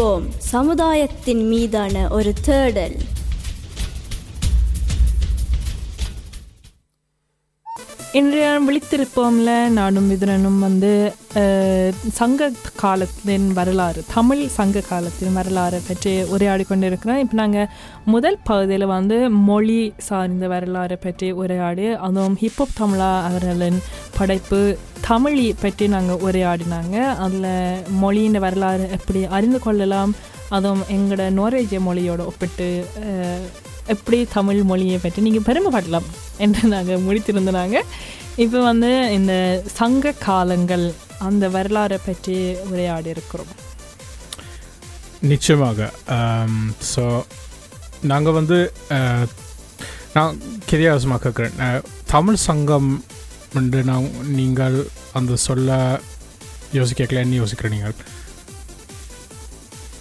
விழித்திருப்போம் சமுதாயத்தின் மீதான ஒரு தேடல். இன்றைய விழித்திருப்போம்ல நானும் மிதுரனும் வந்து சங்க காலத்தின் வரலாறு தமிழ் சங்க காலத்தின் வரலாறு பற்றி உரையாடி கொண்டிருக்கிறோம் இப்போ நாங்கள் முதல் பகுதியில் வந்து மொழி சார்ந்த வரலாறு பற்றி உரையாடி அதுவும் ஹிப்ஹப் தமிழா அவர்களின் படைப்பு தமிழி பற்றி நாங்கள் உரையாடினாங்க. அதில் மொழியின் வரலாறு எப்படி அறிந்து கொள்ளலாம் அதுவும் எங்களோட நோரேஜிய மொழியோட ஒப்பிட்டு எப்படி தமிழ் மொழியை பற்றி நீங்கள் பெருமைப்படலாம் என்று நாங்கள் முடித்திருந்தாங்க இப்போ வந்து இந்த சங்க காலங்கள் அந்த வரலாறை பற்றி உரையாடி இருக்கிறோம் நிச்சயமாக ஸோ நாங்கள் வந்து நான் கிரியாசமாக கேட்குறேன். தமிழ் சங்கம் என்று நான் நீங்கள் அந்த சொல்ல யோசிக்கலன்னு யோசிக்கிறேன் நீங்கள்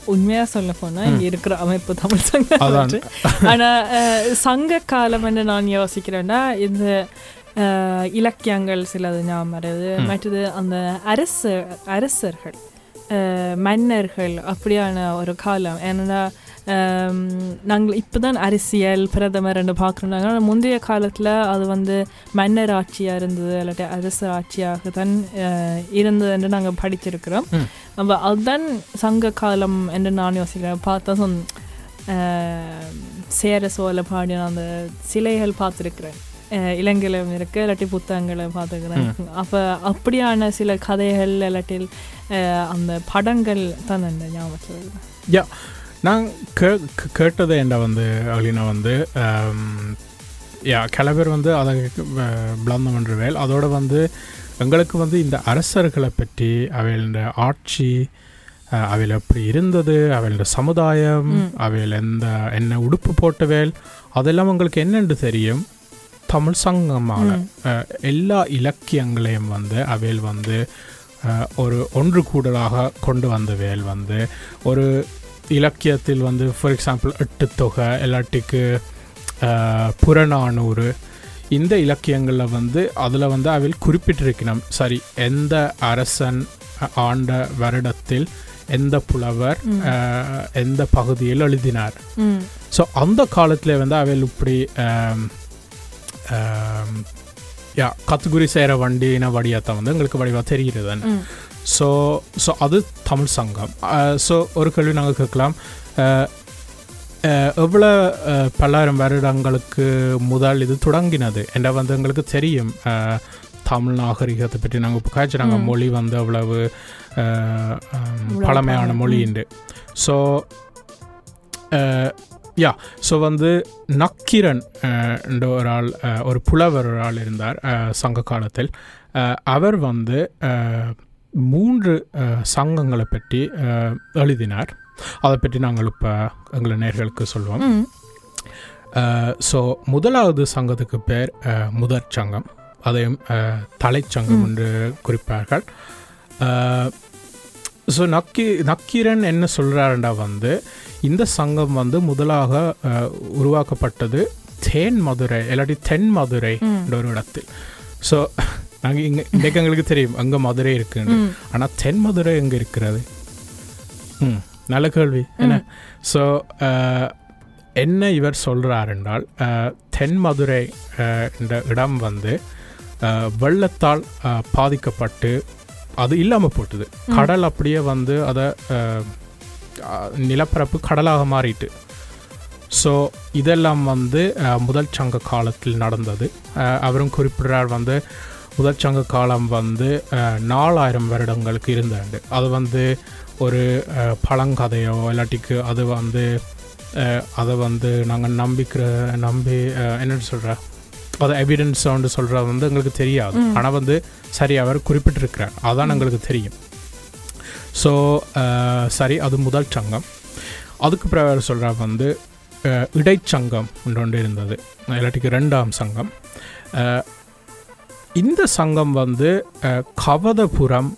உண்மையாக சொல்ல போனால் இங்கே இருக்கிற அமைப்பு தமிழ் சங்கம் அதான். பற்றி. ஆனா அஹ், சங்க காலம் என்று நான் யோசிக்கிறேன்னா இந்த இலக்கியங்கள் சிலது ஞாபகம் வருது. மற்றது அந்த அரச அரசர்கள் மன்னர்கள் அப்படியான ஒரு காலம் ஏன்னா நாங்கள் இப்போ தான் அரசியல் பிரதமர் என்று பார்க்குறோம். ஆனால் முந்தைய காலத்தில் அது வந்து மன்னர் ஆட்சியாக இருந்தது இல்லாட்டி அரசு ஆட்சியாக தான் இருந்தது என்று நாங்கள் படிச்சிருக்கிறோம். அப்போ அதுதான் சங்க காலம் என்று நான் யோசிக்கிறேன். பார்த்தா சொன் சேர சோழ பாடின அந்த சிலைகள் பார்த்துருக்குறேன். இலங்கையிலும் இருக்கு இல்லாட்டி புத்தகங்களை பார்த்துக்கிறேன் அப்போ அப்படியான சில கதைகள் இல்லாட்டி ஆஹ், அந்த படங்கள் தான் அந்த ஞாபகத்தில். யா நான் கே கேட்டது என்ன வந்து அலினா வந்து யா சில பேர் வந்து அதை பிளந்தம் பண்ணுவேல் அதோட வந்து எங்களுக்கு வந்து இந்த அரசர்களை பற்றி அவைகளோட ஆட்சி அவைகள் எப்படி இருந்தது அவைகளோட சமுதாயம். அவைகள் எந்த என்ன உடுப்பு போட்டவேல் அதெல்லாம் உங்களுக்கு என்னென்று தெரியும் தமிழ். அஹ், எல்லா இலக்கியங்களையும் வந்து அவையில் வந்து ஒரு ஒன்று கூடலாக கொண்டு வந்த வேல் வந்து ஒரு இலக்கியத்தில் வந்து ஃபார் எக்ஸாம்பிள் எட்டு தொகை இல்லாட்டிக்கு புறநானூறு இந்த இலக்கியங்களில் வந்து அதில் வந்து அவையில் குறிப்பிட்டிருக்கணும். சரி எந்த அரசன் ஆண்ட வருடத்தில் எந்த புலவர் எந்த பகுதியில் எழுதினார்? ஸோ அந்த காலத்தில் வந்து அவையில் இப்படி யா கத்துக்குறி செய்கிற வண்டின வடியாத்தான் வந்து எங்களுக்கு வடிவாக தெரிகிறது. ஸோ ஸோ அது தமிழ் சங்கம் ஸோ ஒரு கேள்வி நாங்கள் கேட்கலாம் அஹ், அஹ், எவ்வளோ பல்லாயிரம் வருடங்களுக்கு முதல் இது தொடங்கினது என்ற வந்து எங்களுக்கு தெரியும் தமிழ் நாகரிகத்தை பற்றி நாங்கள் இப்போ காய்ச்சினாங்க ம். மொழி வந்து அவ்வளவு இவ்வளவு பழமையான பழமை. மொழி ம். உண்டு ஸோ யா ஸோ வந்து நக்கிரன் என்ற ஒரு ஆள் ஒரு புலவர் ஒரு ஆள் இருந்தார் சங்க காலத்தில் அவர் வந்து மூன்று சங்கங்களை பற்றி எழுதினார். அதை பற்றி நாங்கள் இப்போ எங்களை நேர்களுக்கு சொல்லுவோம். ஸோ முதலாவது சங்கத்துக்கு பேர் முதற் சங்கம். அதையும் தலைச்சங்கம். என்று குறிப்பார்கள். ஸோ நக்கி நக்கீரன் என்ன சொல்கிறாருண்டா வந்து இந்த சங்கம் வந்து முதலாக உருவாக்கப்பட்டது தேன் மதுரை இல்லாட்டி தென் மதுரை. என்ற ஒரு இடத்தில். ஸோ நாங்கள் இங்கே இன்றைக்கு எங்களுக்கு தெரியும். அங்கே மதுரை இருக்குன்னு. ஆனால் தென் மதுரை எங்கே இருக்கிறது? ம் நல்ல கேள்வி. என்ன? ஸோ என்ன இவர் சொல்கிறார் என்றால் தென் மதுரை என்ற இடம் வந்து வெள்ளத்தால் பாதிக்கப்பட்டு அது இல்லாமல் போட்டுது. கடல் அப்படியே வந்து அதை நிலப்பரப்பு கடலாக மாறிட்டு. ஸோ இதெல்லாம் வந்து முதல் சங்க காலத்தில் நடந்தது. அவரும் குறிப்பிடுறார் வந்து முதல் சங்க காலம் வந்து நாலாயிரம் வருடங்களுக்கு இருந்தாண்டு அது வந்து ஒரு பழங்கதையோ இல்லாட்டிக்கு அது வந்து அதை வந்து நாங்கள் நம்பிக்கிற நம்பி என்னன்னு சொல்கிற அது எவிடன்ஸ் வந்து சொல்கிறது வந்து எங்களுக்கு தெரியாது. ஆனால் வந்து சரி அவர் குறிப்பிட்டிருக்கிறார். அதான். எங்களுக்கு தெரியும். ஸோ சரி அது முதல் சங்கம் அதுக்கு பிறகு சொல்கிற வந்து இடைச்சங்கம் ஒன்று ஒன்று இருந்தது. இல்லாட்டிக்கு ரெண்டாம் சங்கம். இந்த சங்கம் வந்து கவதபுரம்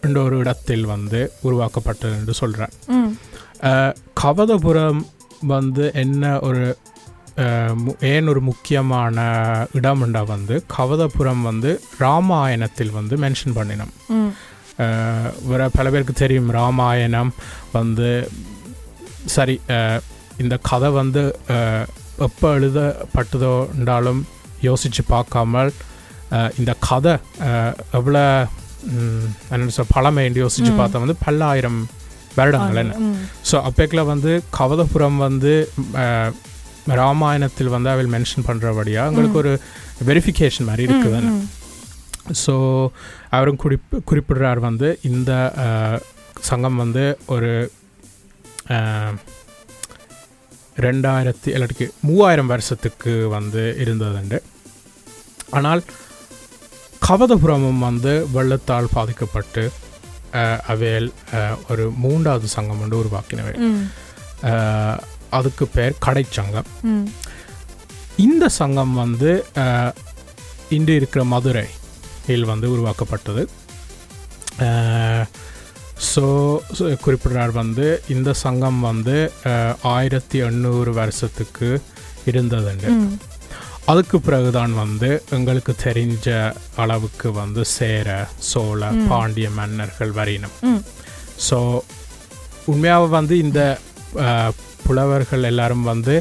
என்ற ஒரு இடத்தில் வந்து உருவாக்கப்பட்டது என்று சொல்கிறேன் கவதபுரம் வந்து என்ன ஒரு ஏன் ஒரு முக்கியமான இடம்ண்டா வந்து கவதபுரம் வந்து ராமாயணத்தில் வந்து மென்ஷன் பண்ணினோம். வேற பல பேருக்கு தெரியும் ராமாயணம் வந்து சரி இந்த கதை வந்து எப்போ எழுதப்பட்டதோ என்றாலும் யோசித்து பார்க்காமல் இந்த கதை எவ்வளோ என்ன சொல் பழமை என்று யோசித்து. பார்த்தா வந்து பல்லாயிரம் வருடங்கள் என்ன. ஸோ அப்பேக்கில் வந்து கவதபுரம் வந்து ராமாயணத்தில் வந்து அவள் மென்ஷன் பண்ணுறபடியா உங்களுக்கு ஒரு வெரிஃபிகேஷன் மாதிரி இருக்குது. ஸோ அவரும் குறிப்பு குறிப்பிடுறார் வந்து இந்த சங்கம் வந்து ஒரு ரெண்டாயிரத்தி இல்லாட்டிக்கு மூவாயிரம் வருஷத்துக்கு வந்து இருந்ததுண்டு. ஆனால் கவதபுரமும் வந்து வெள்ளத்தால் பாதிக்கப்பட்டு அவையில் ஒரு மூன்றாவது சங்கம் வந்து உருவாக்கினவை. அதுக்கு பேர் கடைச்சங்கம். ம். இந்த சங்கம் வந்து இன்று இருக்கிற மதுரையில் வந்து உருவாக்கப்பட்டது. ஸோ குறிப்பிடுறார் வந்து இந்த சங்கம் வந்து ஆயிரத்தி எண்ணூறு வருஷத்துக்கு இருந்ததுண்டு அதுக்கு பிறகுதான் வந்து எங்களுக்கு தெரிஞ்ச அளவுக்கு வந்து சேர சோழ. பாண்டிய மன்னர்கள் வரினம். ம். ஸோ உண்மையாக வந்து இந்த புலவர்கள் எல்லாரும் வந்து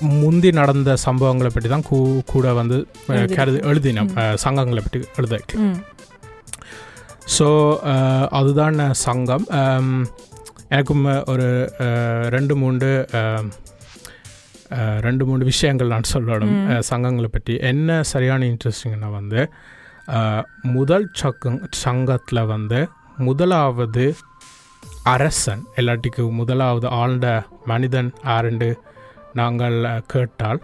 முந்தி நடந்த சம்பவங்களை பற்றி தான் கூ கூட வந்து எழுதி- கருது எழுதினோம் சங்கங்களை பற்றி எழுதிட்டு. ம். ஸோ அதுதான் சங்கம். எனக்கும் ஒரு ரெண்டு மூன்று ரெண்டு மூணு விஷயங்கள் நான் சொல்லணும். சங்கங்களை பற்றி. என்ன சரியான இன்ட்ரெஸ்டிங்னா வந்து முதல் சங்கம் சங்கத்தில் வந்து முதலாவது அரசன் எல்லாட்டிக்கு முதலாவது ஆழ்ந்த மனிதன் ஆரண்டு நாங்கள் கேட்டால்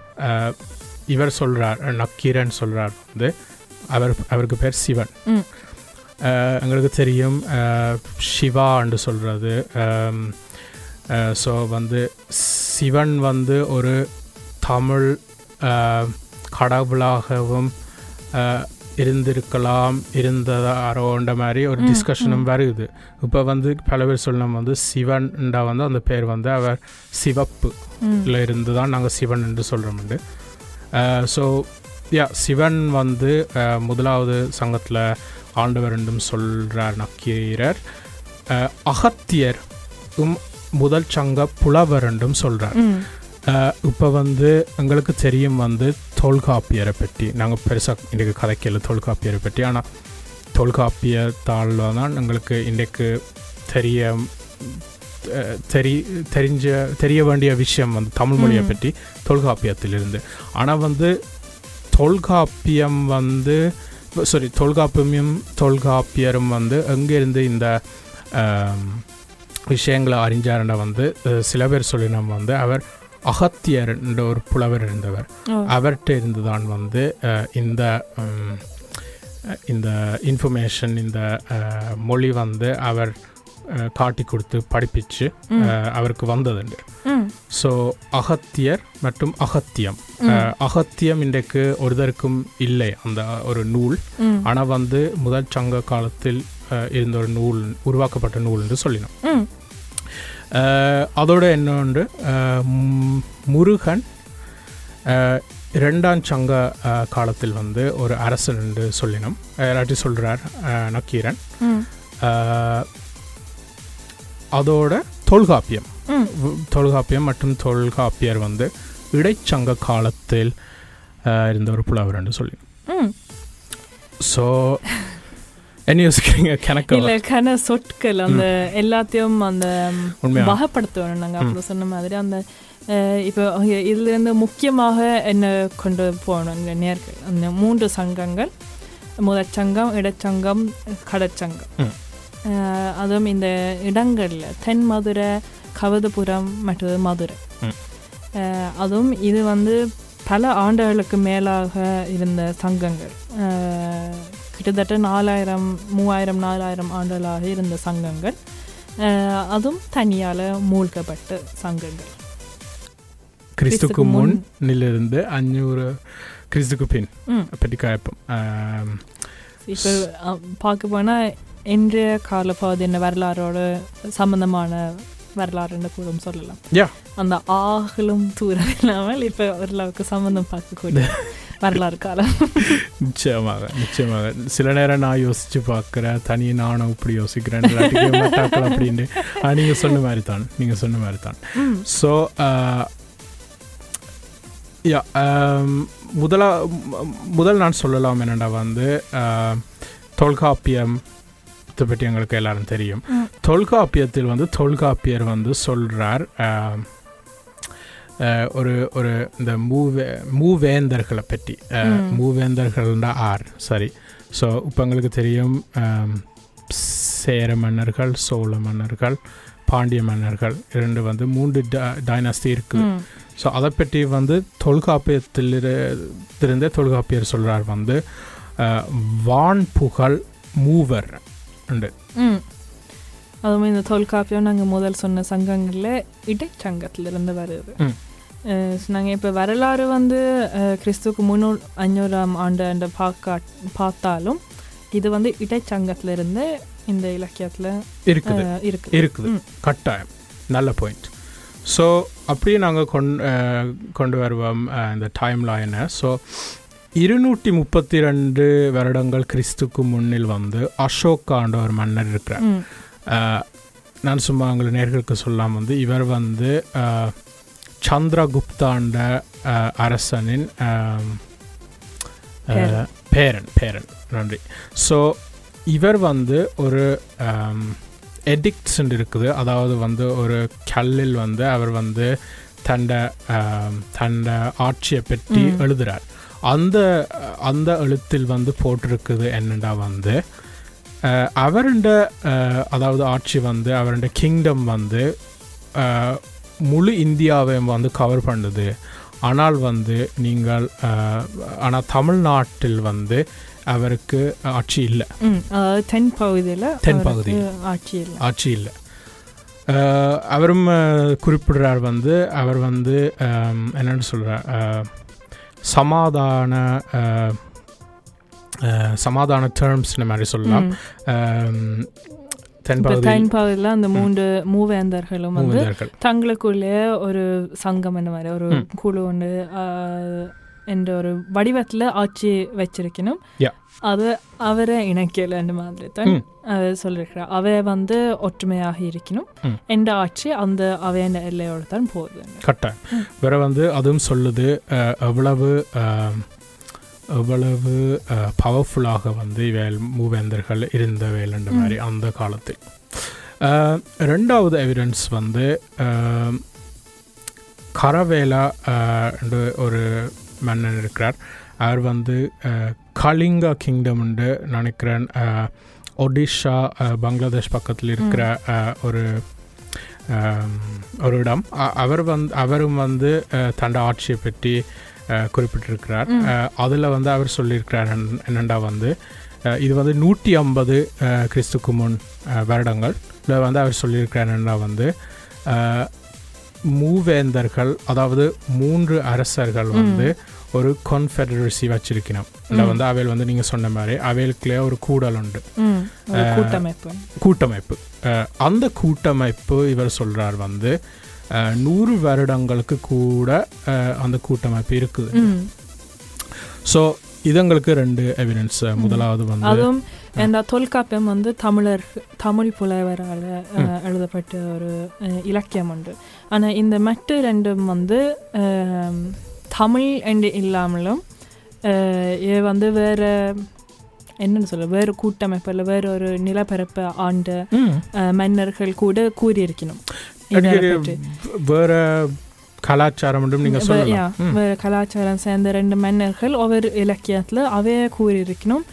இவர் சொல்கிறார் நக்கீரன் சொல்கிறார் வந்து அவர் அவருக்கு பேர் சிவன். எங்களுக்கு தெரியும் சிவா என்று சொல்கிறது ஸோ வந்து சிவன் வந்து ஒரு தமிழ் கடவுளாகவும் இருந்திருக்கலாம் இருந்ததாரோன்ற மாதிரி ஒரு டிஸ்கஷனும். வருது. இப்போ வந்து பல பேர் சொல்லணும் வந்து சிவன்டா வந்து அந்த பேர் வந்து அவர் சிவப்பு ம். இதில் இருந்து தான் நாங்கள் சிவன் என்று சொல்கிறோம்ண்டு ஸோ யா சிவன் வந்து முதலாவது சங்கத்தில் ஆண்டவர் என்றும் சொல்கிறார் நக்கீரர். அஹ், அகத்தியர் உம் முதல் சங்க புலவர் என்றும் சொல்கிறார் இப்போ வந்து எங்களுக்கு தெரியும் வந்து தொல்காப்பியரை பற்றி. நாங்கள் பெருசாக இன்றைக்கு கதைக்கல தொல்காப்பியரை பற்றி. ஆனால் தொல்காப்பியத்தால் தான் எங்களுக்கு இன்றைக்கு தெரிய தெரி தெரிஞ்ச தெரிய வேண்டிய விஷயம் வந்து தமிழ் மொழியை. பற்றி தொல்காப்பியத்திலிருந்து. ஆனால் வந்து தொல்காப்பியம் வந்து சாரி தொல்காப்பியம் தொல்காப்பியரும் வந்து எங்கேருந்து இந்த விஷயங்களை அறிஞ்சாருன்னா வந்து சில பேர் சொல்லினோம் வந்து அவர் அகத்தியர் என்ற ஒரு புலவர் இருந்தவர். அவர்கிட்ட இருந்து தான் வந்து இந்த இந்த இன்ஃபர்மேஷன் இந்த மொழி வந்து அவர் காட்டி கொடுத்து படிப்பிச்சு அவருக்கு வந்ததுண்டு. ஸோ அகத்தியர் மற்றும் அகத்தியம். அகத்தியம் இன்றைக்கு ஒருதருக்கும் இல்லை அந்த ஒரு நூல். ஆனால் வந்து முதல் சங்க காலத்தில் இருந்த ஒரு நூல் உருவாக்கப்பட்ட நூல் என்று சொல்லினோம். அதோட ம், முருகன் அஹ், இரண்டாம் சங்க காலத்தில் வந்து ஒரு அரசன் என்று சொல்லினோம். எல்லாட்டி சொல்கிறார் நக்கீரன். அதோட தொல்காப்பியம். தொல்காப்பியம் மற்றும் தொல்காப்பியர் வந்து இடைச்சங்க காலத்தில் இருந்த ஒரு புலவர் என்று சொல்லினோம். ம். ஸோ என்ன யோசிக்கிறீங்க கணக்கு இல்ல கன சொற்கள் அந்த எல்லாத்தையும் அந்த வகைப்படுத்தணும் நாங்க அப்படி சொன்ன மாதிரி அந்த இப்போ இ- இதுல இருந்து முக்கியமாக என்ன கொண்டு போகணும்? இந்த நேர்கள் அந்த மூன்று சங்கங்கள் முதற் சங்கம் இடச்சங்கம் கடற்சங்கம். ம். அஹ், அதுவும் இந்த இடங்கள்ல தென் மதுரை கவதபுரம் மற்றும் மதுரை. அதுவும் இது வந்து பல ஆண்டுகளுக்கு மேலாக இருந்த சங்கங்கள். கிட்டத்தட்ட நாலாயிரம் மூவாயிரம் நாலாயிரம் ஆண்டுகளாக இருந்த சங்கங்கள் அதுவும் தனியால் மூழ்கப்பட்ட சங்கங்கள் கிறிஸ்துக்கு கிறிஸ்துக்கு முன். முன்னிலிருந்து அஞ்சூறு கிறிஸ்துக்கு பின். பற்றி காய்ப்போம் ஆம், இப்போ பார்க்க போனால் இன்றைய காலப்பகுதியின் வரலாறோட சம்பந்தமான வரலாறுன்னு கூட சொல்லலாம். அந்த ஆகலும் தூரம் இல்லாமல் இப்போ ஓரளவுக்கு சம்பந்தம் பார்க்கக்கூடிய வரலாறு காலம் நிச்சயமாக நிச்சயமாக. சில நேரம் நான் யோசிச்சு பார்க்குறேன். தனியே நானும் இப்படி யோசிக்கிறேன். இல்லாட்டி மட்டாக்கள் அப்படின்ட்டு. ஆனா, நீங்க சொன்ன மாதிரி தான் நீங்க சொன்ன மாதிரி தான். ஸோ யா முதலா முதல் நான் சொல்லலாம் என்னடா வந்து தொல்காப்பியம் பற்றி எங்களுக்கு எல்லாரும் தெரியும். தொல்காப்பியத்தில் வந்து தொல்காப்பியர் வந்து ஆஹ், ஒரு ஒரு இந்த மூவே மூவேந்தர்களை பற்றி. ஆஹ், ம். மூவேந்தர்கள்னா ஆர் சரி ஸோ இப்போ எங்களுக்கு தெரியும் சேர மன்னர்கள் சோழ மன்னர்கள் பாண்டிய மன்னர்கள் இரண்டு வந்து மூன்று டைனஸ்டி இருக்குது. ஸோ அதை பற்றி வந்து தொல்காப்பியத்தில் இரு- இருந்தே தொல்காப்பியர் சொல்கிறார் வந்து வான் புகழ் மூவர் உண்டு. அதுவும் இந்த தொல்காப்பியம் நாங்கள் முதல் சொன்ன சங்கங்களில் இடைச்சங்கத்திலிருந்து வருது. நாங்கள் இப்போ வரலாறு வந்து கிறிஸ்துவுக்கு முன்னூறு அஞ்சூறாம் ஆண்டு அந்த பார்க்க பார்த்தாலும் இது வந்து இடைச்சங்கத்திலிருந்து இந்த இலக்கியத்தில் இருக்குது. இருக்குது. இருக்குது. கட்டாயம். நல்ல பாயிண்ட் ஸோ அப்படியே நாங்கள் கொண் கொண்டு வருவோம் இந்த டைம் லைனை ஸோ இருநூற்றி முப்பத்தி ரெண்டு வருடங்கள் கிறிஸ்துக்கு முன்னில் வந்து அசோகான்ற ஒரு மன்னர் இருக்கிறார். நான் சும்மா உங்களை நேர்களுக்கு சொல்லலாம் வந்து இவர் வந்து சந்திரகுப்தாண்ட அரசனின் பேரன். பேரன் நன்றி ஸோ இவர் வந்து ஒரு எடிக்ட்ஸ் இருக்குது அதாவது வந்து ஒரு கல்லில் வந்து அவர் வந்து தண்ட தண்ட ஆட்சியை பற்றி. எழுதுறார் அந்த அந்த எழுத்தில் வந்து போட்டிருக்குது என்னடா வந்து அஹ், அதாவது ஆட்சி வந்து அவருடைய கிங்டம் வந்து முழு இந்தியாவையும் வந்து கவர் பண்ணுது. ஆனால் வந்து நீங்கள் ஆனால் தமிழ்நாட்டில் வந்து அவருக்கு ஆட்சி இல்லை. தென் பகுதியில் தென் பகுதியில். ஆட்சி இல்லை. ஆட்சி இல்லை. அவரும் குறிப்பிடுறார் வந்து அவர் வந்து என்னன்னு சொல்கிறார் சமாதான சமாதான டேர்ம்ஸ்னு மாதிரி சொல்லலாம். ம். அஹ், தென் இப்போ பகுதியில் தென் பகுதியில் அந்த மூன்று மூவேந்தர்களும் வந்து தங்களுக்குள்ளே ஒரு சங்கம் என்ன மாதிரி ஒரு. குழு ஒன்று என்ற ஒரு வடிவத்தில் ஆட்சி வச்சிருக்கணும். அது அவரை இணைக்கல அந்த மாதிரி தான் சொல்லியிருக்கிறார் அவ வந்து ஒற்றுமையாக இருக்கணும். எந்த ஆட்சி அந்த அவையின் எல்லையோடு தான் போகுது. கட்டாயம். வேற வந்து அதுவும் சொல்லுது எவ்வளவு எவ்வளவு பவர்ஃபுல்லாக வந்து இவைகள் மூவேந்தர்கள் இருந்தவைன்ற ம். மாதிரி அந்த காலத்தில். ரெண்டாவது எவிடன்ஸ் வந்து கரவேலா என்று ஒரு மன்னன் இருக்கிறார். அவர் வந்து கலிங்கா கிங்டம் நினைக்கிறேன் ஒடிஷா பங்களாதேஷ் பக்கத்தில் இருக்கிற ஒரு ஒரு இடம். அவர் வந்து அவரும் வந்து தண்ட ஆட்சியை பற்றி குறிப்பிட்டிருக்கிறார். அதில் வந்து அவர் சொல்லியிருக்கிறார் என்ன- என்னண்டா வந்து இது வந்து நூற்றி ஐம்பது கிறிஸ்துக்கு முன் வருடங்கள் இதில் வந்து அவர் சொல்லியிருக்கிறார் என்னண்டா வந்து மூவேந்தர்கள் அதாவது மூன்று அரசர்கள். வந்து ஒரு கான்ஃபெடரசி வச்சிருக்கணும் இல்லை. வந்து அவையில் வந்து நீங்கள் சொன்ன மாதிரி அவைகளுக்குள்ளே ஒரு கூடல் உண்டு கூட்டமைப்பு கூட்டமைப்பு அந்த கூட்டமைப்பு இவர் சொல்றார் வந்து நூறு வருடங்களுக்கு கூட அந்த கூட்டமைப்பு இருக்குது. ஸோ இதங்களுக்கு ரெண்டு எவிடன்ஸ் முதலாவது வந்து அதுவும் இந்த தொல்காப்பியம் வந்து தமிழர் தமிழ் புலவரால். எழுதப்பட்ட ஒரு இலக்கியம் உண்டு. ஆனால் இந்த மற்ற ரெண்டும் வந்து தமிழ் என்று இல்லாமலும் இது வந்து வேறு என்னன்னு சொல்ல வேறு கூட்டமைப்பில் வேறு ஒரு நிலப்பரப்பை ஆண்ட மன்னர்கள் கூட கூறியிருக்கணும். வேற கலாச்சாரம் நீங்க சொல்லலாம் வேறு கலாச்சாரம் சேர்ந்த ரெண்டு மன்னர்கள் ஒவ்வொரு இலக்கியத்தில் அவைய கூறியிருக்கணும்.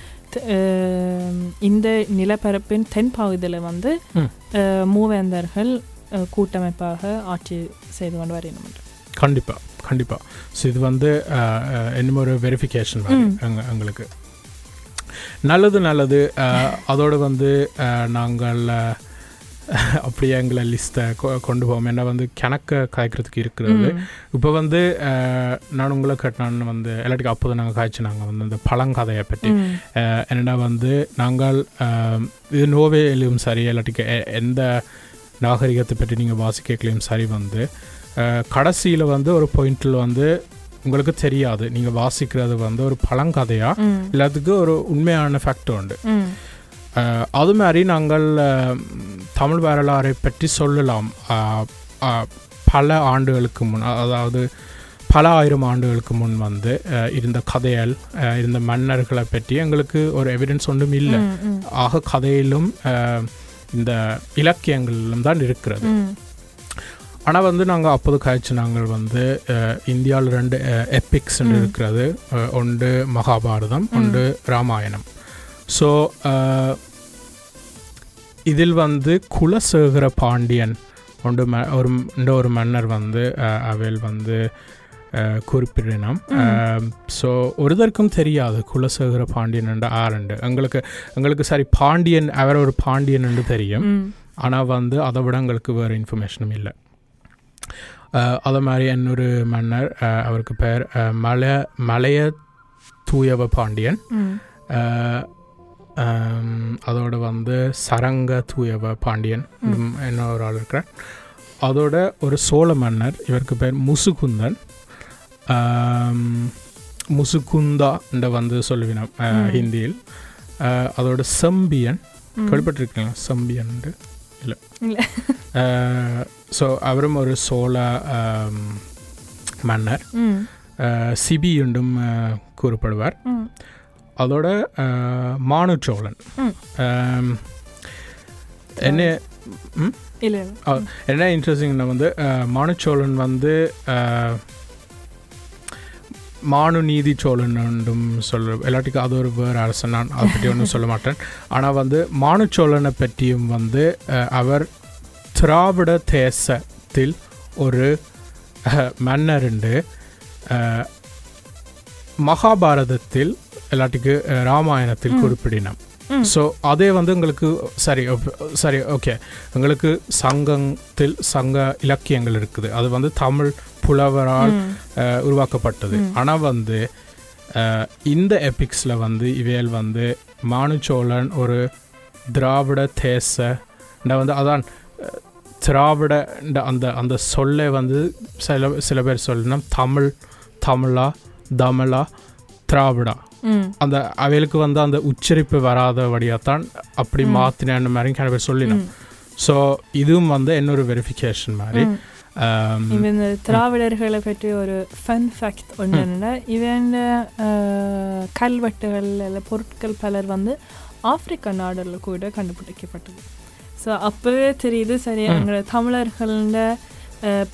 இந்த நிலப்பரப்பின் தென் பகுதியில் வந்து மூவேந்தர்கள் கூட்டமைப்பாக ஆட்சி செய்து கொண்டு வரணும். கண்டிப்பா கண்டிப்பா. ஸோ இது வந்து இன்னும் ஒரு வெரிஃபிகேஷன். எங்களுக்கு நல்லது நல்லது. அதோடு வந்து நாங்கள் அப்படியே எங்களை லிஸ்ட்டை கொண்டு போவோம். என்ன வந்து கணக்க காய்க்கிறதுக்கு இருக்கிறது. இப்போ வந்து நான் உங்களை கேட்டான்னு வந்து எல்லாத்துக்கும் அப்போது நாங்கள் காய்ச்சி நாங்கள் வந்து இந்த பழங்கதையை பற்றி. என்னடா வந்து நாங்கள் இது நோவேலையும் சரி இல்லாட்டிக்கு எ- எந்த நாகரிகத்தை பற்றி நீங்கள் வாசிக்கலையும் சரி வந்து கடைசியில் வந்து ஒரு பாயிண்டில் வந்து உங்களுக்கு தெரியாது. நீங்கள் வாசிக்கிறது வந்து ஒரு பழங்கதையா? எல்லாத்துக்கும் ஒரு உண்மையான ஃபேக்ட் உண்டு. அது மாதிரி நாங்கள் தமிழ் வரலாறை பற்றி சொல்லலாம். பல ஆண்டுகளுக்கு முன் அதாவது பல ஆயிரம் ஆண்டுகளுக்கு முன் வந்து இருந்த கதைகள் இருந்த மன்னர்களை பற்றி எங்களுக்கு ஒரு எவிடன்ஸ் ஒன்றும் இல்லை. ஆக கதையிலும் இந்த இலக்கியங்களிலும் தான் இருக்கிறது. ஆனால் வந்து நாங்கள் அப்போது காய்ச்சி நாங்கள் வந்து இந்தியாவில் ரெண்டு எப்பிக்ஸ் ம். இருக்கிறது. ஒன்று மகாபாரதம் ஒன்று ராமாயணம். ஸோ இதில் வந்து குலசேகர பாண்டியன் ஒன்று ம ஒரு ஒரு மன்னர் வந்து அவையில் வந்து குறிப்பிடணும் ஸோ ஒருதற்கும் தெரியாது குலசேகர பாண்டியன் என்ற ஆரண்டு எங்களுக்கு எங்களுக்கு சரி பாண்டியன் அவர் ஒரு பாண்டியன் என்று தெரியும் ஆனால் வந்து அதை விட எங்களுக்கு வேறு இன்ஃபர்மேஷனும் இல்லை அதே மாதிரி இன்னொரு மன்னர் அவருக்கு பேர் அஹ், மல மலைய தூயவ பாண்டியன் அதோட வந்து சரங்க தூயவ பாண்டியன் ம், இன்னொரு ஆள் இருக்கிறார் அதோட ஒரு சோழ மன்னர் இவருக்கு பேர் முசுகுந்தன் முசுகுந்தா என்ற வந்து சொல்லுவினோம். ஹிந்தியில் அதோட செம்பியன் கேள்விப்பட்டிருக்கீங்களா செம்பியன் இல்லை இல்ல. ஸோ அவரும் ஒரு சோழ மன்னர் சிபி என்றும் கூறப்படுவார் அதோட அஹ், மானுச்சோழன். ம். ஆம், என்ன என்ன இன்ட்ரெஸ்டிங்னா வந்து மானுச்சோழன் வந்து மானு நீதி சோழன் என்றும் சொல்ல எல்லாத்துக்கும் அது ஒரு வேறு அரசன் நான் அதை பற்றி ஒன்றும் சொல்ல மாட்டேன். ஆனால் வந்து மானுச்சோழனை பற்றியும் வந்து அவர் திராவிட தேசத்தில் ஒரு அஹ், மன்னர் உண்டு. அஹ், மகாபாரதத்தில் எல்லாத்துக்கு ராமாயணத்தில். குறிப்பிடினோம். ஸோ அதே வந்து எங்களுக்கு சரி சரி ஓகே எங்களுக்கு சங்கத்தில் சங்க இலக்கியங்கள் இருக்குது அது வந்து தமிழ் புலவரால் உருவாக்கப்பட்டது. ஆனால் வந்து இந்த எபிக்ஸில் வந்து இவையல் வந்து மானுச்சோழன் ஒரு திராவிட தேச வந்து அதான் திராவிட அந்த அந்த சொல்லை வந்து சில சில பேர் சொல்லணும் தமிழ் தமிழா தமிழா திராவிடா அந்த அவைகளுக்கு வந்து அந்த உச்சரிப்பு வராத வழியாத்தான் அப்படி ம். மாற்றினேன்னு மாதிரி நிறைய பேர் சொல்லினோம். ஸோ இதுவும் வந்து இன்னொரு வெரிஃபிகேஷன் மாதிரி. இவன் திராவிடர்களை பற்றி ஒரு ஃபன் ஃபேக்ட் ஒன்று இவன் கல்வெட்டுகள் பொருட்கள் பலர் வந்து ஆப்பிரிக்கா நாடுகளில் கூட கண்டுபிடிக்கப்பட்டது. ஸோ அப்போவே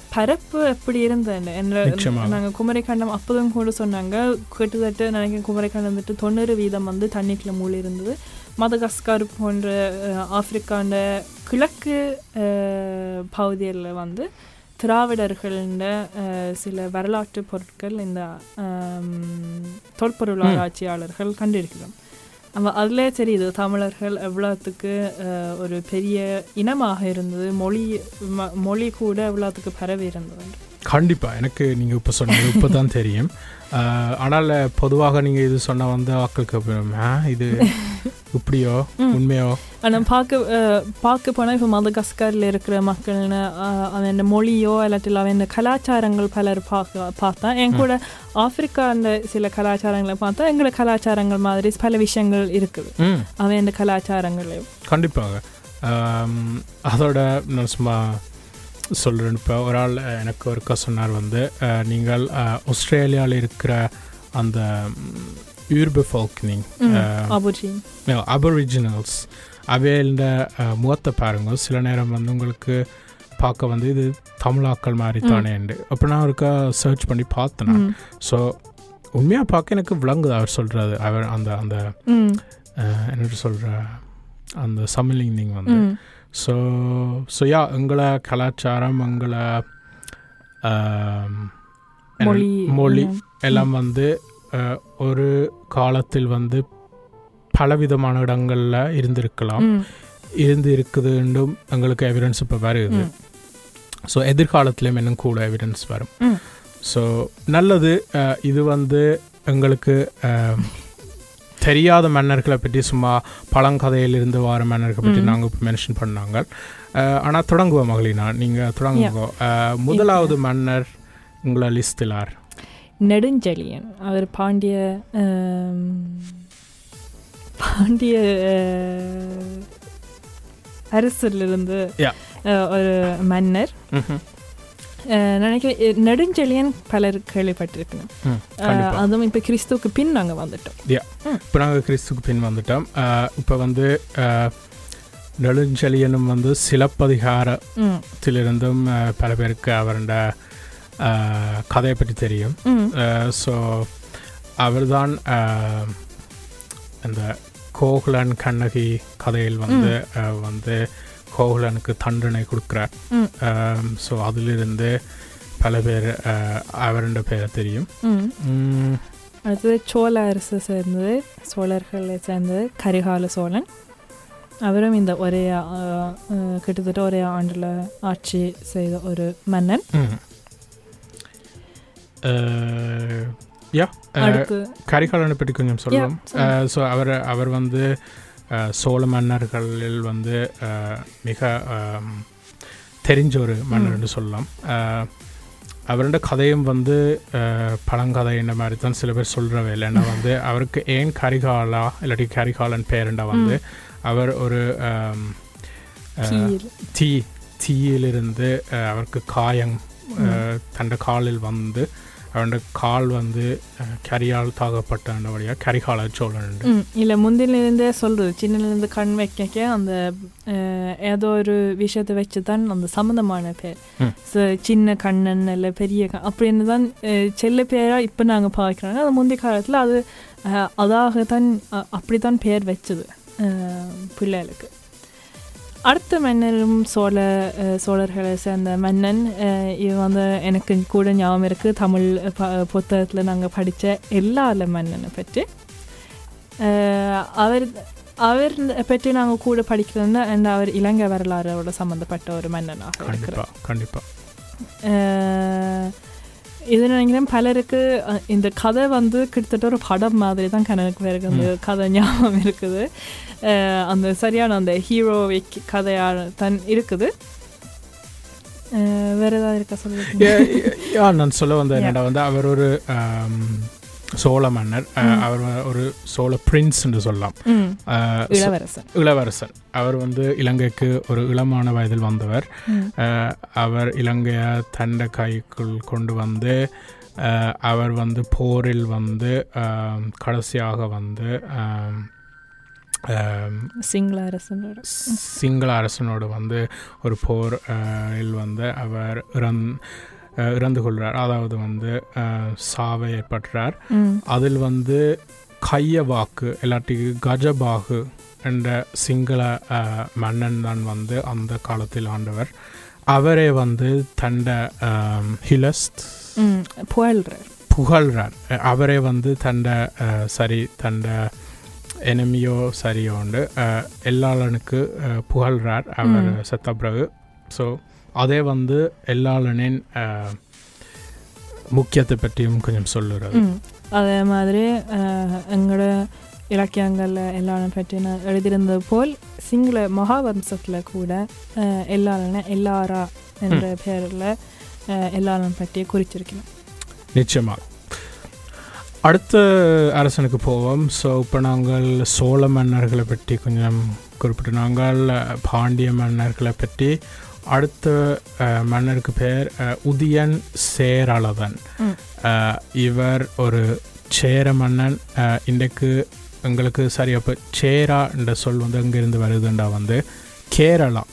பரப்பு எப்படி இருந்தது நிச்சயமாக. நாங்கள் குமரிக்கண்டம் அப்போதும் கூட சொன்னாங்க கிட்டத்தட்ட நினைக்கிறேன் குமரிக்கண்டம் வந்துட்டு தொண்ணூறு வீதம் வந்து தண்ணிக்குள்ள மூழ்கி இருந்தது மதகஸ்கார் போன்ற ஆப்பிரிக்காண்ட கிழக்கு அஹ், பகுதிகளில் வந்து திராவிடர்கள்ட அஹ், சில வரலாற்று பொருட்கள் இந்த தொல்பொருள். ஆராய்ச்சியாளர்கள் கண்டிருக்கிறோம் நம்ம அதிலே தெரியுது தமிழர்கள் எவ்வளோத்துக்கு ஒரு பெரிய இனமாக இருந்தது மொழி மொழி கூட எவ்வளோத்துக்கு பரவி இருந்தது. கண்டிப்பா. எனக்கு நீங்க இப்ப சொன்னது இப்போ தான் தெரியும் ஆனால் பொதுவாக நீங்க இது சொன்ன வந்து ஆக்களுக்கு இது இப்படியோ. உண்மையோ? ஆனால் பார்க்க பார்க்க போனால் இப்போ மதகஸ்கரில் இருக்கிற மக்கள்னு அவன் மொழியோ இல்லாட்டில் அவன் கலாச்சாரங்கள் பலர் பார்க்க பார்த்தா என் கூட ஆப்பிரிக்காண்ட சில கலாச்சாரங்களை பார்த்தா எங்களோட கலாச்சாரங்கள் மாதிரி பல விஷயங்கள் இருக்குது. அவன் கலாச்சாரங்களையும் கண்டிப்பாக. அதோட நான் சும்மா சொல்கிறேன் இப்போ. ஒரு ஆள் எனக்கு ஒருக்கா சொன்னார் வந்து நீங்கள் ஆஸ்திரேலியாவில் இருக்கிற அந்த யூர்பு ஃபால்க்னிங் அபுஜி அபரிஜினல்ஸ் அவையில முகத்தை பாருங்க சில நேரம் வந்து உங்களுக்கு பார்க்க வந்து இது தமிழாக்கள் மாதிரி தானேண்டு அப்போ நான் ஒருக்கா சர்ச் பண்ணி பார்த்தேன் ஸோ உண்மையாக பார்க்க எனக்கு விளங்குது. அவர் சொல்கிறது அவர் அந்த அந்த என்ன சொல்கிற அந்த சமிலிங் வந்து. ஸோ ஸோ யா எங்களை கலாச்சாரம் எங்களை மொழி மொழி. எல்லாம் வந்து ஒரு காலத்தில் வந்து பலவிதமான இடங்களில் இருந்திருக்கலாம் இருந்து இருக்குதுன்றும் எங்களுக்கு எவிடன்ஸ் இப்போ வருது. ஸோ எதிர்காலத்துலேயும் இன்னும் கூட எவிடன்ஸ் வரும். ஸோ நல்லது இது வந்து எங்களுக்கு தெரியாத மன்னர்களை பற்றி சும்மா பழங்கதையிலிருந்து வார மன்னர்களை பற்றி. நாங்கள் இப்போ மென்ஷன் பண்ணாங்க. ஆனால் தொடங்குவோம் மகளினா? நீங்கள் தொடங்குங்க. அஹ், முதலாவது மன்னர் உங்களை லிஸ்டிலார் நெடுஞ்செழியன். அவர் பாண்டிய பாண்டிய அரசிலிருந்து ஒரு மன்னர். நினைக்கிறேன் நெடுஞ்செழியன் பலர் கேள்விப்பட்டிருக்கணும். அதுவும் இப்போ கிறிஸ்துவுக்கு பின் நாங்கள் வந்துட்டோம் இப்போ நாங்கள் கிறிஸ்துக்கு பின் வந்துட்டோம் இப்போ வந்து நெடுஞ்செழியனும் வந்து சிலப்பதிகாரத்திலிருந்தும் பல பேருக்கு அவருடைய அஹ், கதையை பற்றி தெரியும் ஸோ அவர்தான் அஹ், இந்த கோகுலன் கண்ணகி கதையில் வந்து வந்து கோகுலனுக்கு தண்டனை கொடுக்குறார். ஸோ அதிலிருந்து பல பேர் அவருடைய பேரை தெரியும். அடுத்தது சோழ அரசு சேர்ந்தது சோழர்களை சேர்ந்தது கரிகால சோழன். அவரும் இந்த ஒரே கிட்டத்தட்ட ஒரே ஆண்டில் ஆட்சி செய்த ஒரு மன்னன். யா கரிகாலனை பற்றி கொஞ்சம் சொல்லுங்க. ஸோ அவர் அவர் வந்து சோழ மன்னர்களில் வந்து மிக தெரிஞ்ச ஒரு மன்னர்னு சொல்லலாம். அவரோட கதையும் வந்து பழங்கதை இந்த மாதிரி தான் சில பேர் சொல்கிறவே இல்லைன்னா வந்து அவருக்கு ஏன் கரிகாலா இல்லாட்டி கரிகாலன் பேருண்டா வந்து அவர் ஒரு தீ தீயிலிருந்து அவருக்கு காயம் தன்னுடைய காலில் வந்து அவருடைய கால் வந்து கரியால் தாக்கப்பட்ட வழியாக கரிகால சோழன் இல்லை முந்தினிருந்தே சொல்கிறது சின்னலேருந்து கண் வைக்க அந்த ஏதோ ஒரு விஷயத்தை வச்சு தான் அந்த சம்மந்தமான பேர். சின்ன கண்ணன் இல்லை பெரிய கண் அப்படின்னு தான் செல்ல பேராக இப்போ நாங்கள் பார்க்குறோங்க. அது முந்தைய காலத்தில் அது அஹ், அதாகத்தான் அ- அப்படி தான் பேர் வச்சது பிள்ளைகளுக்கு. அடுத்த மன்னரும் சோழ சோழர்களை சேர்ந்த மன்னன் இவன் வந்து எனக்கு கூட ஞாபகம் இருக்குது தமிழ் ப புத்தகத்தில் நாங்கள் படித்த எல்லால மன்னனை பற்றி. அவர் அவர் பற்றி நாங்கள் கூட படிக்கிறோம்னா and அவர் இலங்கை வரலாறோட சம்மந்தப்பட்ட ஒரு மன்னனாக இருக்கிறார். கண்டிப்பா கண்டிப்பா. அஹ், இது நினைக்கிறேன் பலருக்கு இந்த கதை வந்து கிட்டத்தட்ட ஒரு படம் மாதிரி தான் கணக்கு பேருக்கு அந்த கதை ஞாபகம் இருக்குது. அந்த சரியான அந்த ஹீரோவிக் கதையாக தான் இருக்குது. வேற ஏதாவது இருக்கா சொல்லுங்க நான் சொல்ல வந்த என்னடா வந்து அவர் ஒரு சோழ மன்னர் அவர் ஒரு சோழ பிரின்ஸ் என்று சொல்லலாம். இளவரசன் இளவரசன் அவர் வந்து இலங்கைக்கு ஒரு இளமான வயதில் வந்தவர். அவர் இலங்கையை தண்ட கைக்குள் கொண்டு வந்து அவர் வந்து போரில் வந்து கடைசியாக வந்து சிங்கள அரசனோட. சிங்கள அரசனோடு வந்து ஒரு போர் இல் வந்து அவர் இறந் இறந்து கொள்கிறார் அதாவது வந்து சாவை ஏற்படுறார் அதில் வந்து கையவாக்கு இல்லாட்டி கஜபாகு என்ற சிங்கள மன்னன் தான் வந்து அந்த காலத்தில் ஆண்டவர். அவரே வந்து தண்ட ஹிலஸ்த் புகழ்றார். புகழ்றார். அவரே வந்து தண்ட சரி தண்ட எனிமியோ சரியோ உண்டு. எல்லாளனுக்கு புகழ்றார். அவர். செத்த பிறகு. ஸோ அதே வந்து எல்லாளனின் முக்கியத்தை பற்றியும் கொஞ்சம் சொல்லுறது. அதே மாதிரி எங்களோட இலக்கியங்களில் எல்லாரும் பற்றி நான் எழுதியிருந்தது போல் சிங்கள மகாவம்சத்தில் கூட அஹ், எல்லாரும் எல்லாரா என்ற பெயரில் எல்லாரும் பற்றி குறிச்சிருக்கணும் நிச்சயமாக அடுத்த அரசனுக்கு போவோம். ஸோ இப்போ நாங்கள் சோழ மன்னர்களை பற்றி கொஞ்சம் குறிப்பிட்டு நாங்கள் பாண்டிய மன்னர்களை பற்றி அடுத்த மன்னருக்கு பேர் உதியன் சேரளவன். இவர் ஒரு சேர மன்னன். இன்றைக்கு எங்களுக்கு சரி அப்போ சேரா என்ற சொல் வந்து எங்கேருந்து வருதுண்டா வந்து கேரளா.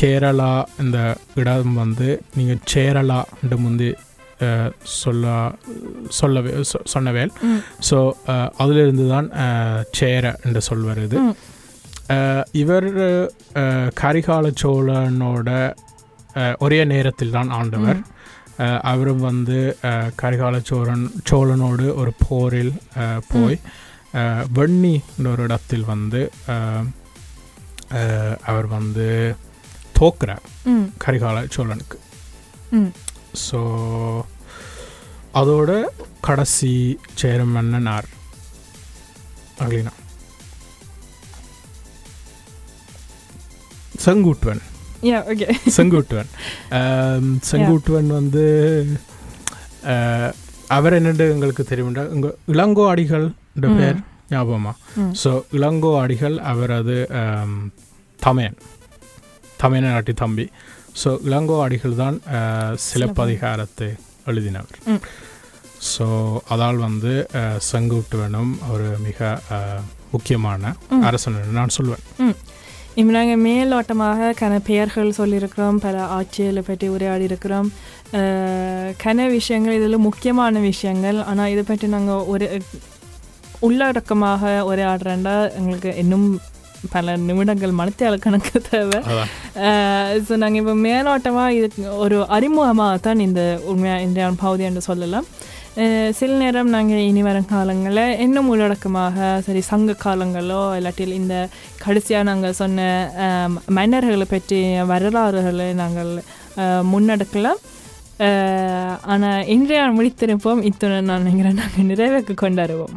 கேரளா இந்த இடம் வந்து நீங்கள் சேரலா என்று முந்தி சொல்ல சொல்லவே சொ- சொன்னவேல். ஸோ அதிலிருந்து தான் சேர என்று சொல் வருது. இவர் கரிகால சோழனோட ஒரே நேரத்தில் தான் ஆண்டவர். அவரும் வந்து கரிகால சோழன் சோழனோடு ஒரு போரில் போய் வெண்ணின்ற ஒரு இடத்தில் வந்து அவர் வந்து தோக்குறார் கரிகால சோழனுக்கு ஸோ அதோட கடைசி சேர மன்னன் செங்கூட்டுவன். செங்கூட்டுவன். செங்கூட்டுவன் வந்து அவர் என்னண்டு எங்களுக்கு தெரியும்டா? உங்க இளங்கோ அடிகள் பேர் ஞாபகமா. ஸோ இளங்கோ அடிகள் அவரது தமையன் தமையன் நாட்டி தம்பி. ஸோ இளங்கோ அடிகள் தான் சிலப்பதிகாரத்தை எழுதினவர். ஸோ அதால் வந்து செங்கூட்டுவனும் ஒரு மிக முக்கியமான. அரசன் நான் சொல்வேன். இப்போ நாங்கள் மேலோட்டமாக கன பெயர்கள் சொல்லியிருக்கிறோம் பல ஆட்சிகளை பற்றி உரையாடி இருக்கிறோம் கன விஷயங்கள் இதில் முக்கியமான விஷயங்கள். ஆனால் இதை பற்றி நாங்கள் ஒரு உள்ளடக்கமாக உரையாடுறேன்டா. எங்களுக்கு இன்னும் பல நிமிடங்கள் மனத்தியால கணக்கு தேவை. ஸோ நாங்கள் இப்போ மேலோட்டமாக இதுக்கு ஒரு அறிமுகமாக தான் இந்த உண்மையாக இந்த பகுதி என்று சொல்லலாம். சில நேரம் நாங்கள் இனி வரும் காலங்களில் இன்னும் உள்ளடக்கமாக சரி சங்க காலங்களோ இல்லாட்டில் இந்த கடைசியாக நாங்கள் சொன்ன மன்னர்களை பற்றி வரலாறுகளை நாங்கள் முன்னெடுக்கலாம் ஆனால் இன்றைய முடித்திருப்போம் இத்துடன் நான் நினைக்கிறேன் நாங்கள் நிறைவேற்க கொண்டாடுவோம்